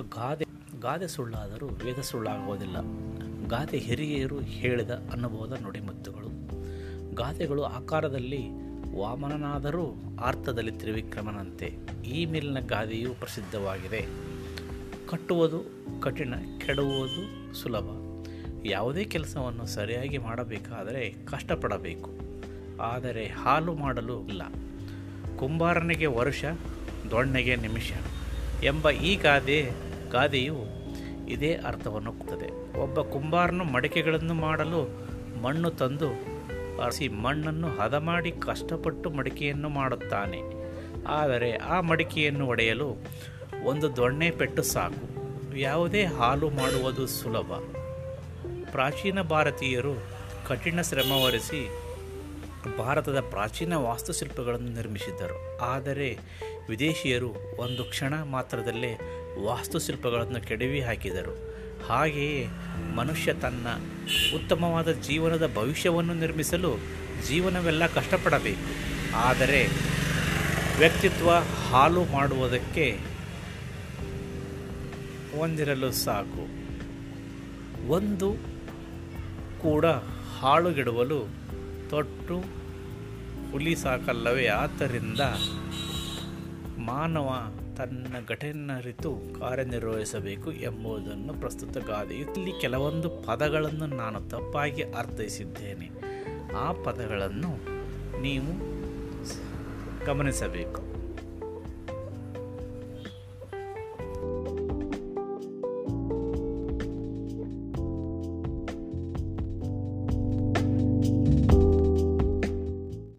ಗಾದೆ ಗಾದೆ ಸುಳ್ಳಾದರೂ ವೇದ ಸುಳ್ಳಾಗುವುದಿಲ್ಲ. ಗಾದೆ ಹಿರಿಯರು ಹೇಳಿದ ಅನುಭವದ ನುಡಿಮುತ್ತುಗಳು ಗಾದೆಗಳು ಆಕಾರದಲ್ಲಿ ವಾಮನನಾದರೂ ಅರ್ಥದಲ್ಲಿ ತ್ರಿವಿಕ್ರಮನಂತೆ ಈ ಮೇಲಿನ ಗಾದೆಯು ಪ್ರಸಿದ್ಧವಾಗಿದೆ. ಕಟ್ಟುವುದು ಕಠಿಣ ಕೆಡುವುದು ಸುಲಭ. ಯಾವುದೇ ಕೆಲಸವನ್ನು ಸರಿಯಾಗಿ ಮಾಡಬೇಕಾದರೆ ಕಷ್ಟಪಡಬೇಕು. ಆದರೆ ಹಾಲು ಮಾಡಲು ಇಲ್ಲ. ಕುಂಬಾರನಿಗೆ ವರುಷ, ದೊಣ್ಣೆಗೆ ನಿಮಿಷ. ಎಂಬ ಈ ಗಾದೆ, ಗಾದೆಯು ಇದೇ ಅರ್ಥವನ್ನು ಕೊಡುತ್ತದೆ. ಒಬ್ಬ ಕುಂಬಾರನು ಮಡಿಕೆಗಳನ್ನು ಮಾಡಲು ಮಣ್ಣು ತಂದು ಅರಸಿ ಮಣ್ಣನ್ನು ಹದ ಮಾಡಿ ಕಷ್ಟಪಟ್ಟು ಮಡಿಕೆಯನ್ನು ಮಾಡುತ್ತಾನೆ. ಆದರೆ ಆ ಮಡಿಕೆಯನ್ನು ಒಡೆಯಲು ಒಂದು ದೊಣ್ಣೆ ಪೆಟ್ಟು ಸಾಕು. ಯಾವುದೇ ಹಾಲು ಮಾಡುವುದು ಸುಲಭ. ಪ್ರಾಚೀನ ಭಾರತೀಯರು ಕಠಿಣ ಶ್ರಮವರಿಸಿ ಭಾರತದ ಪ್ರಾಚೀನ ವಾಸ್ತುಶಿಲ್ಪಗಳನ್ನು ನಿರ್ಮಿಸಿದ್ದರು. ಆದರೆ ವಿದೇಶಿಯರು ಒಂದು ಕ್ಷಣ ಮಾತ್ರದಲ್ಲೇ ವಾಸ್ತುಶಿಲ್ಪಗಳನ್ನು ಕೆಡವಿ ಹಾಕಿದರು. ಹಾಗೆಯೇ ಮನುಷ್ಯ ತನ್ನ ಉತ್ತಮವಾದ ಜೀವನದ ಭವಿಷ್ಯವನ್ನು ನಿರ್ಮಿಸಲು ಜೀವನವೆಲ್ಲ ಕಷ್ಟಪಡಬೇಕು. ಆದರೆ ವ್ಯಕ್ತಿತ್ವ ಹಾಲು ಮಾಡುವುದಕ್ಕೆ ಹೊಂದಿರಲು ಸಾಕು. ಒಂದು ಕೂಡ ಹಾಳುಗೆಡುವಲು ತೊಟ್ಟು ಹುಲಿ ಸಾಕಲ್ಲವೇ? ಆದ್ದರಿಂದ ಮಾನವ ತನ್ನ ಘಟನರಿತು ಕಾರ್ಯನಿರ್ವಹಿಸಬೇಕು ಎಂಬುದನ್ನು ಪ್ರಸ್ತುತ ಗಾದೆ ಇಲ್ಲಿ ಕೆಲವೊಂದು ಪದಗಳನ್ನು ನಾನು ತಪ್ಪಾಗಿ ಅರ್ಥೈಸಿದ್ದೇನೆ. ಆ ಪದಗಳನ್ನು ನೀವು ಗಮನಿಸಬೇಕು.